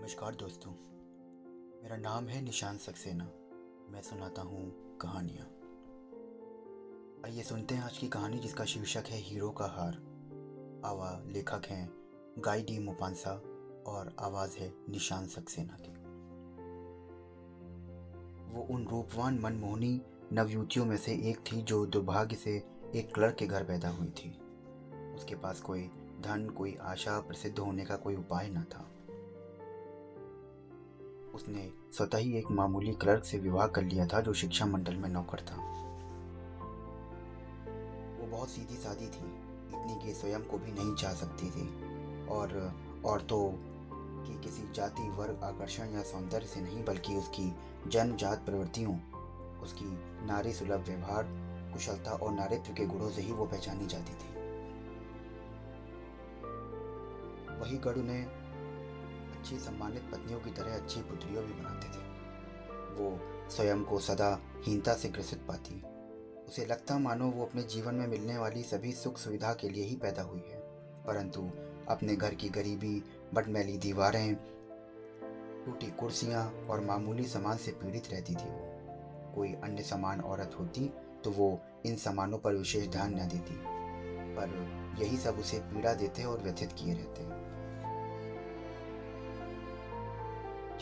नमस्कार दोस्तों, मेरा नाम है निशान सक्सेना। मैं सुनाता हूँ कहानियाँ। आइए सुनते हैं आज की कहानी जिसका शीर्षक है हीरो का हार। आवा लेखक हैं गाई डी मोपांसा और आवाज़ है निशान सक्सेना की। वो उन रूपवान मनमोहनी नवयुवतियों में से एक थी जो दुर्भाग्य से एक क्लर्क के घर पैदा हुई थी। उसके पास कोई धन, कोई आशा प्रसिद्ध होने का कोई उपाय न था। उसने स्वतः ही एक मामूली क्लर्क से विवाह कर लिया था जो शिक्षा मंडल में नौकर था। वो बहुत सीधी सादी थी, इतनी कि स्वयं को भी नहीं चाह सकती थी। और औरतों की किसी जाति वर्ग आकर्षण या सौंदर्य से नहीं, बल्कि उसकी जन्मजात प्रवृत्तियों, उसकी नारी सुलभ व्यवहार, कुशलता और नारित्व के गुणों से ही वो पहचानी जाती थी। वही गढ़ उन्हें अच्छी सम्मानित पत्नियों की तरह अच्छी पुत्रियों भी बनाते थे। वो स्वयं को सदा हीनता से ग्रसित पाती। उसे लगता मानो वो अपने जीवन में मिलने वाली सभी सुख सुविधा के लिए ही पैदा हुई है। परंतु अपने घर की गरीबी बटमैली दीवारें, टूटी कुर्सियाँ और मामूली सामान से पीड़ित रहती थी वो। कोई अन्य समान औरत होती तो वो इन सामानों पर विशेष ध्यान न देती। पर यही सब उसे पीड़ा देते और व्यथित किए रहते।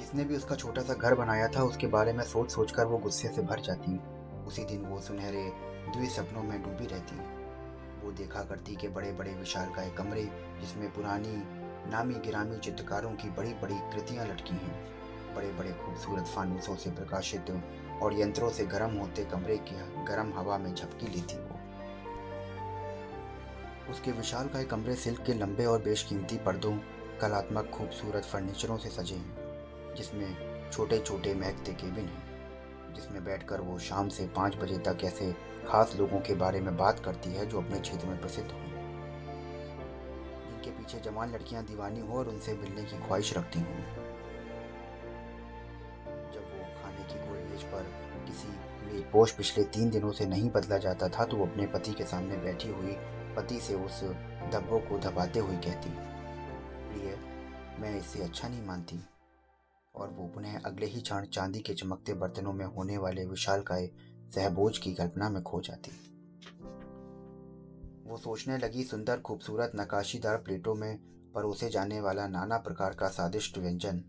जिसने भी उसका छोटा सा घर बनाया था, उसके बारे में सोच सोच कर वो गुस्से से भर जाती। उसी दिन वो सुनहरे द्वि सपनों में डूबी रहती। वो देखा करती के बड़े बड़े विशाल का कमरे, जिसमें पुरानी नामी गिरामी चित्रकारों की बड़ी बड़ी कृतियाँ लटकी हैं। बड़े बड़े खूबसूरत फानूसों से प्रकाशित और यंत्रों से गर्म होते कमरे की गर्म हवा में झपकी लेती वो। उसके विशाल का कमरे सिल्क के लंबे और बेशकीमती पर्दों, कलात्मक खूबसूरत फर्नीचरों से सजे हैं। जिसमें छोटे छोटे महकते केबिन हैं, जिसमें बैठकर वो शाम से पाँच बजे तक ऐसे खास लोगों के बारे में बात करती है जो अपने क्षेत्र में प्रसिद्ध हों। जिनके पीछे जवान लड़कियाँ दीवानी हो और उनसे मिलने की ख्वाहिश रखती हों। जब वो खाने की गोल मेज पर किसी मेजपोश पिछले तीन दिनों से नहीं बदला जाता था तो वो अपने पति के सामने बैठी हुई पति से उस धब्बों को दबाते हुए कहती, प्रिय, मैं इससे अच्छा नहीं मानती। और वो पुनः अगले ही क्षण चांदी के चमकते बर्तनों में होने वाले विशाल काय सहबोज की कल्पना में खो जाती। वो सोचने लगी सुंदर खूबसूरत नकाशीदार प्लेटों में परोसे जाने वाला नाना प्रकार का स्वादिष्ट व्यंजन,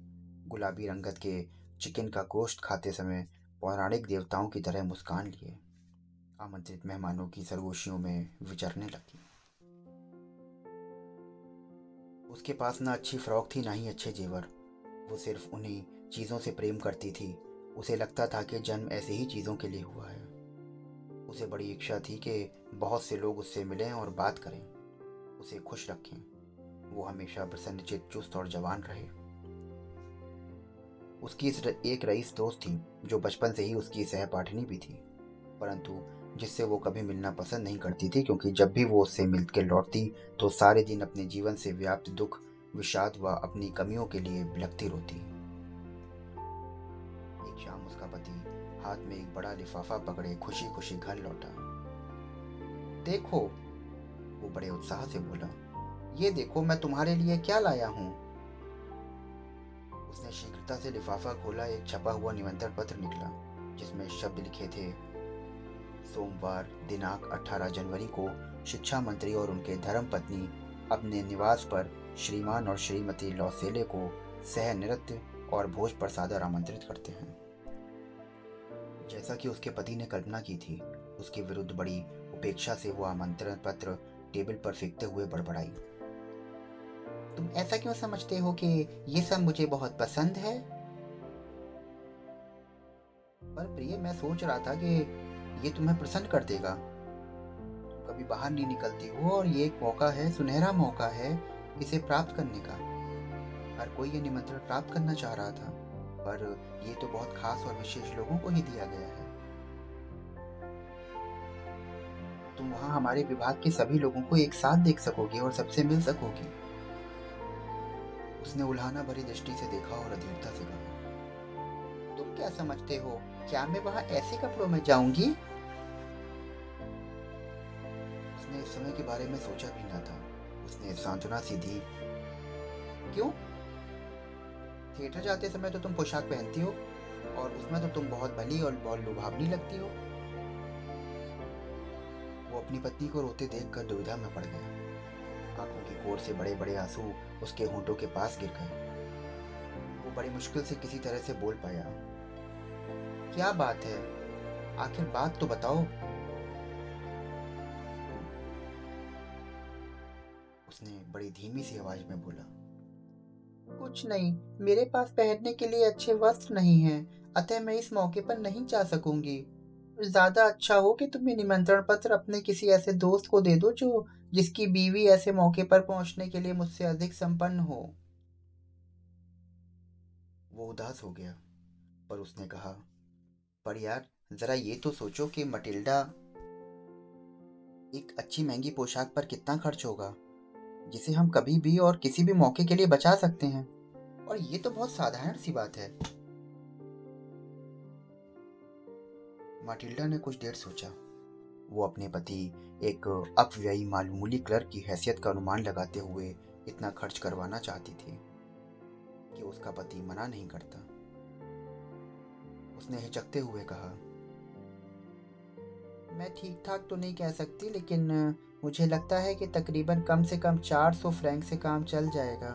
गुलाबी रंगत के चिकन का गोश्त खाते समय पौराणिक देवताओं की तरह मुस्कान लिए। आमंत्रित मेहमानों की सरगोशियों में विचरने लगी। उसके पास ना अच्छी फ्रॉक थी, ना ही अच्छे जेवर। वो सिर्फ़ उन्हीं चीज़ों से प्रेम करती थी। उसे लगता था कि जन्म ऐसे ही चीज़ों के लिए हुआ है। उसे बड़ी इच्छा थी कि बहुत से लोग उससे मिलें और बात करें। उसे खुश रखें। वो हमेशा प्रसन्नचित चुस्त और जवान रहे। उसकी एक रईस दोस्त थी, जो बचपन से ही उसकी सहपाठिनी भी थी। परंतु जिससे वो कभी मिलना पसंद नहीं करती थी, क्योंकि जब भी वो उससे मिलकर लौटती तो सारे दिन अपने जीवन से व्याप्त दुख विषाद व अपनी कमियों के लिए बिलखती रोती। एक शाम उसका पति हाथ में एक बड़ा लिफाफा पकड़े खुशी खुशी घर लौटा। देखो, वो बड़े उत्साह से बोला, ये देखो, मैं तुम्हारे लिए क्या लाया हूँ? उसने शीघ्रता से लिफाफा खोला, एक छपा हुआ निमंत्रण पत्र निकला, जिसमें शब्द लिखे थे, सोमवार, दिनांक 18 जनवरी को शिक्षा मंत्री और उनके धर्म पत्नी अपने निवास पर श्रीमान और श्रीमती लौसेले को सह नृत्य और भोज प्रसादर आमंत्रित करते हैं। जैसा कि उसके पति ने कल्पना की थी, उसके विरुद्ध बड़ी उपेक्षा से वो आमंत्रण पत्र टेबल पर फेंकते हुए बड़बड़ाई। तुम ऐसा क्यों समझते हो कि ये सब मुझे बहुत पसंद है? पर प्रिय, मैं सोच रहा था कि ये तुम्हें प्रसन्न कर देगा। कभी बाहर नहीं निकलती हो और ये एक मौका है, सुनहरा मौका है इसे प्राप्त करने का। हर कोई ये निमंत्रण प्राप्त करना चाह रहा था, पर ये तो बहुत खास और विशेष लोगों को ही दिया गया है। तुम वहाँ हमारे विभाग के सभी लोगों को एक साथ देख सकोगे और सबसे मिल सकोगी। उसने उल्हाना भरी दृष्टि से देखा और अधीरता से कहा, तुम क्या समझते हो? क्या मैं वहाँ ऐसे कपड़ों में जाऊँगी? उसने इस समय के बारे में सोचा भी ना था। उसने सांत्वना सी दी क्यों? थिएटर जाते समय तो तुम पोशाक पहनती हो और उसमें तो तुम बहुत भली और बहुत लुभावनी लगती हो। वो अपनी पत्नी को रोते देखकर दुविधा में पड़ गया। आँखों की कोर से बड़े बड़े आँसू उसके होंठों के पास गिर गए। वो बड़ी मुश्किल से किसी तरह से बोल पाया। क्या बात है? आखिर बात तो बताओ। बड़ी धीमी सी आवाज़ में बोला कुछ नहीं मेरे पास पहनने के लिए अच्छे वस्त्र नहीं हैं अतः मैं इस मौके पर नहीं जा सकूँगी। ज़्यादा अच्छा हो कि तुम्हें निमंत्रण पत्र अपने किसी ऐसे दोस्त को दे दो जो जिसकी बीवी ऐसे मौके पर पहुँचने के लिए मुझसे अधिक संपन्न हो। वो उदास हो गया पर उसने कहा पर यार जरा ये तो सोचो कि मटिल्डा एक अच्छी महँगी पोशाक पर कितना खर्च होगा। जिसे हम कभी भी और किसी भी मौके के लिए बचा सकते हैं। और ये तो बहुत साधारण सी बात है। माटिल्डा ने कुछ देर सोचा। वो अपने पति, एक अपव्ययी मालूमूली क्लर्क की हैसियत का अनुमान लगाते हुए इतना खर्च करवाना चाहती थी कि उसका पति मना नहीं करता। उसने हिचकते हुए कहा, मैं ठीक ठाक तो नहीं कह सकती, लेकिन मुझे लगता है कि तकरीबन कम से कम 400 फ्रैंक से काम चल जाएगा।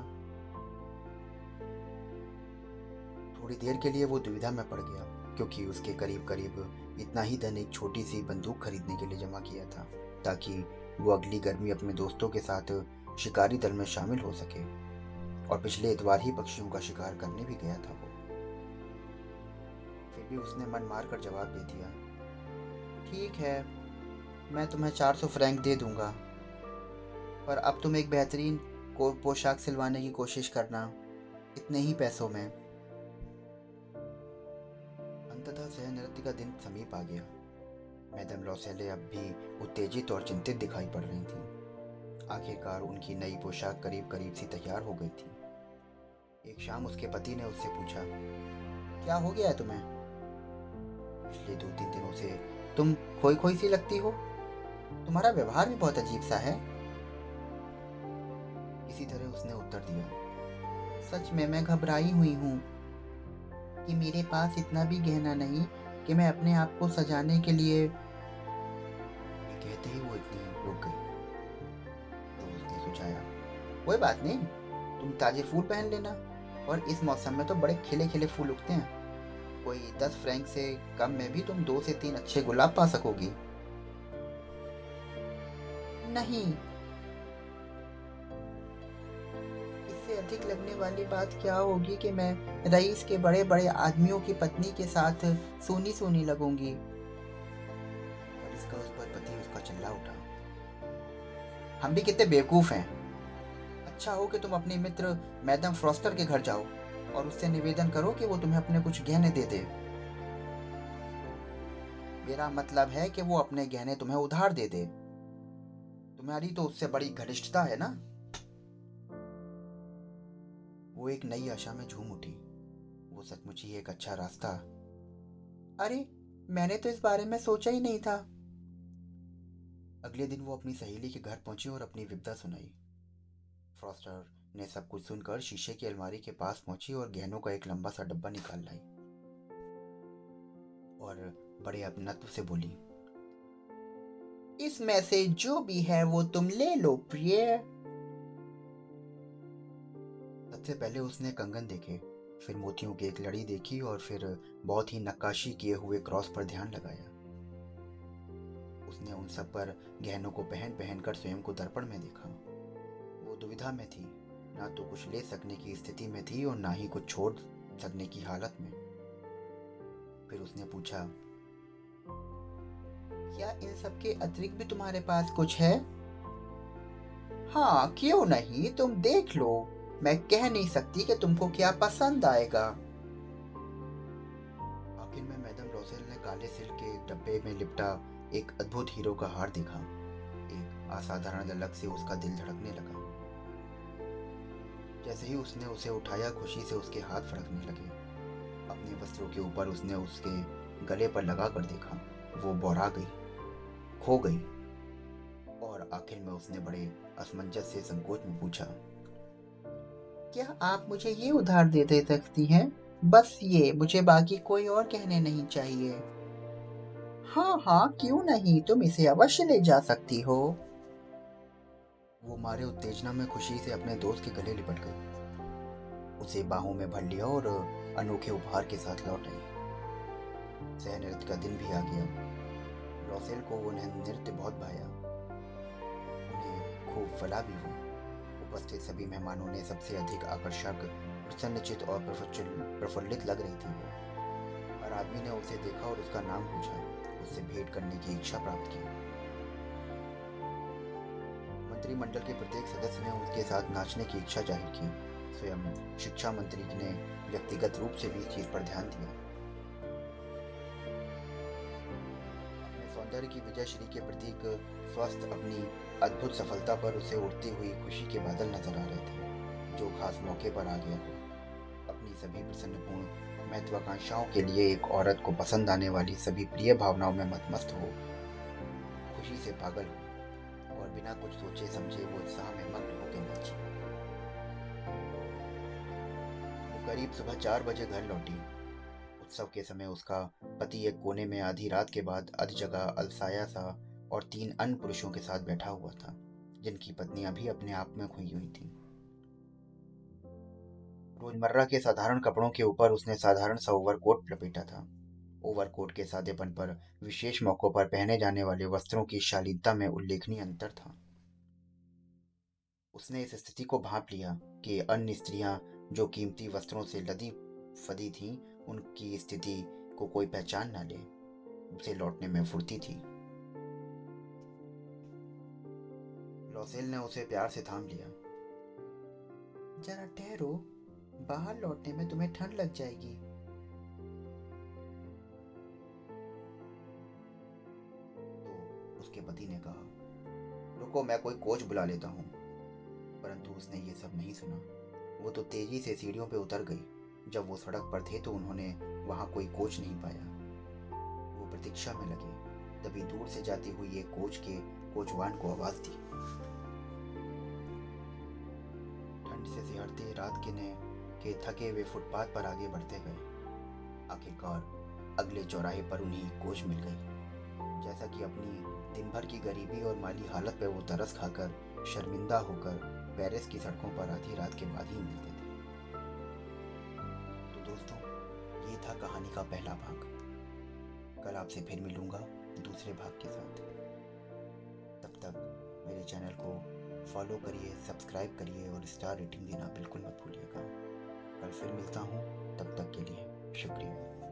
थोड़ी देर के लिए वो दुविधा में पड़ गया, क्योंकि उसके करीब करीब इतना ही धन एक छोटी सी बंदूक खरीदने के लिए जमा किया था, ताकि वो अगली गर्मी अपने दोस्तों के साथ शिकारी दल में शामिल हो सके, और पिछले इतवार ही पक्षियों का शिकार करने भी गया था वो। फिर भी उसने मन मार कर जवाब दे दिया, ठीक है मैं तुम्हें 400 फ्रैंक दे दूँगा। पर अब तुम एक बेहतरीन को पोशाक सिलवाने की कोशिश करना। इतने ही पैसों में। अंततः सह नृत्य का दिन समीप आ गया। मैडम लॉसेले अब भी उत्तेजित और चिंतित दिखाई पड़ रही थी। आखिरकार उनकी नई पोशाक करीब करीब सी तैयार हो गई थी। एक शाम उसके पति ने उससे पूछा, क्या हो गया है तुम्हें? पिछले दो तीन दिनों से तुम खोई खोई सी लगती हो? तुम्हारा व्यवहार भी बहुत अजीब सा है। इसी तरह उसने उत्तर दिया, सच में मैं घबराई हुई हूँ कि मेरे पास इतना भी गहना नहीं कि मैं अपने आप को सजाने के लिए। कहते ही वो इतनी रुक गई। तो उसने सुझाया, कोई बात नहीं, तुम ताजे फूल पहन लेना और इस मौसम में तो बड़े खिले खिले फूल उगते हैं। कोई दस फ्रैंक से कम में भी तुम दो से तीन अच्छे गुलाब पा सकोगी। नहीं। इससे अधिक लगने वाली बात क्या होगी कि मैं रईस के बड़े बड़े आदमियों की पत्नी के साथ सोनी सोनी लगूँगी? और इसका उस पर पति उसका चिल्ला उठा। हम भी कितने बेवकूफ़ हैं। अच्छा हो कि तुम अपने मित्र मैडम फ्रॉस्टर के घर जाओ और उससे निवेदन करो कि वो तुम्हें अपने कुछ गहने दे दे। मेरा मतलब है कि वो अपने गहने तुम्हें उधार दे दे। तुम्हारी तो उससे बड़ी घनिष्ठता है ना? वो एक नई आशा में झूम उठी। वो सचमुच ही एक अच्छा रास्ता। अरे, मैंने तो इस बारे में सोचा ही नहीं था। अगले दिन वो अपनी सहेली के घर पहुँची और अपनी विपदा सुनाई। फ्रॉस्टर ने सब कुछ सुनकर शीशे की अलमारी के पास पहुँची और गहनों का एक लंबा सा डब्बा निकाल लाई। और बड़े अपनत्व से बोली इसमें से जो भी है वो तुम ले लो, प्रिय। सबसे पहले उसने कंगन देखे, फिर मोतियों की एक लड़ी देखी और फिर बहुत ही नक्काशी किए हुए क्रॉस पर ध्यान लगाया। उसने उन सब पर गहनों को पहन पहन कर स्वयं को दर्पण में देखा। वो दुविधा में थी, ना तो कुछ ले सकने की स्थिति में थी और ना ही कुछ छोड़ सकने की हालत में। फिर उसने पूछा क्या इन सब के अतिरिक्त भी तुम्हारे पास कुछ है? हाँ क्यों नहीं? तुम देख लो। मैं कह नहीं सकती कि तुमको क्या पसंद आएगा। आखिर में मैडम रोसेल ने काले सिल्क के डब्बे में लिपटा एक अद्भुत हीरो का हार देखा। एक असाधारण झलक से उसका दिल धड़कने लगा। जैसे ही उसने उसे उठाया, खुशी से उसके हाथ फड़कने लगे। अपने वस्त्रों के ऊपर उसने उसके गले पर लगा कर देखा, वो बोरा गई। खो गई। और आखिर में उसने बड़े असमंजस से संकोच में पूछा, क्या आप मुझे ये उधार दे दे सकती हैं? बस ये, मुझे बाकी कोई और कहने नहीं चाहिए। हाँ हाँ क्यों नहीं? तुम इसे अवश्य ले जा सकती हो। वो मारे उत्तेजना में खुशी से अपने दोस्त के गले लिपट गई। उसे बाहों में भर लिया और अनोखे उपहार के साथ लौट आई। सह का दिन भी आ गया। रॉसेल को वो नृत्य बहुत भाया। उन्हें खूब फला भी हुआ उपस्थित सभी मेहमानों ने सबसे अधिक आकर्षक, प्रसन्नचित और प्रफुल्लित लग रही थी वो। हर आदमी ने उसे देखा और उसका नाम पूछा। उससे भेंट करने की इच्छा प्राप्त की। मंत्रिमंडल के प्रत्येक सदस्य ने उसके साथ नाचने की इच्छा ज़ाहिर की। स्वयं शिक्षा मंत्री ने व्यक्तिगत रूप से भी इस चीज़ पर ध्यान दिया। सौंदर्य की विजय श्री के प्रतीक स्वस्थ अपनी अद्भुत सफलता पर उसे उड़ती हुई खुशी के बादल नज़र आ रहे थे, जो खास मौके पर आ गया। अपनी सभी प्रसन्नपूर्ण महत्वाकांक्षाओं के लिए एक औरत को पसंद आने वाली सभी प्रिय भावनाओं में मतमस्त हो। खुशी से पागल हो और बिना कुछ सोचे समझे वो उत्साह में मग्न होकर नाची करीब सुबह चार बजे घर लौटी। उत्सव के समय उसका पति एक कोने में आधी रात के बाद अध जगह अलसाया सा और तीन अन्य पुरुषों के साथ बैठा हुआ था, जिनकी पत्नियाँ भी अपने आप में खुई हुई थी। रोज़मर्रा के साधारण कपड़ों के ऊपर उसने साधारण सा ओवरकोट लपेटा था। ओवरकोट के सादेपन पर, विशेष मौकों पर पहने जाने वाले वस्त्रों की शालीनता में उल्लेखनीय अंतर था। उसने इस स्थिति को भाप लिया कि अन्य स्त्रियाँ जो कीमती वस्त्रों से लदी फदी थीं उनकी स्थिति को कोई पहचान ना ले उसे लौटने में फुर्ती थी। लॉसेल ने उसे प्यार से थाम लिया। जरा ठहरो, बाहर लौटने में तुम्हें ठंड लग जाएगी। उसके पति ने कहा, रुको, मैं कोई कोच बुला लेता हूँ। परंतु उसने ये सब नहीं सुना। वो तो तेज़ी से सीढ़ियों पे उतर गई। जब वो सड़क पर थे तो उन्होंने वहाँ कोई कोच नहीं पाया। वो प्रतीक्षा में लगे। तभी दूर से जाती हुई एक कोच के कोचवान को आवाज़ दी। ठंड से सिहरते रात के ने, के थके हुए फुटपाथ पर आगे बढ़ते गए। आखिरकार अगले चौराहे पर उन्हें कोच मिल गई। जैसा कि अपनी दिन भर की गरीबी और माली हालत पर वो तरस खाकर, शर्मिंदा होकर, पेरिस की सड़कों पर आधी रात के बाद ही मिलते। दोस्तों, ये था कहानी का पहला भाग। कल आपसे फिर मिलूँगा दूसरे भाग के साथ। तब तक मेरे चैनल को फॉलो करिए, सब्सक्राइब करिए और स्टार रेटिंग देना बिल्कुल मत भूलिएगा। कल फिर मिलता हूँ, तब तक के लिए शुक्रिया।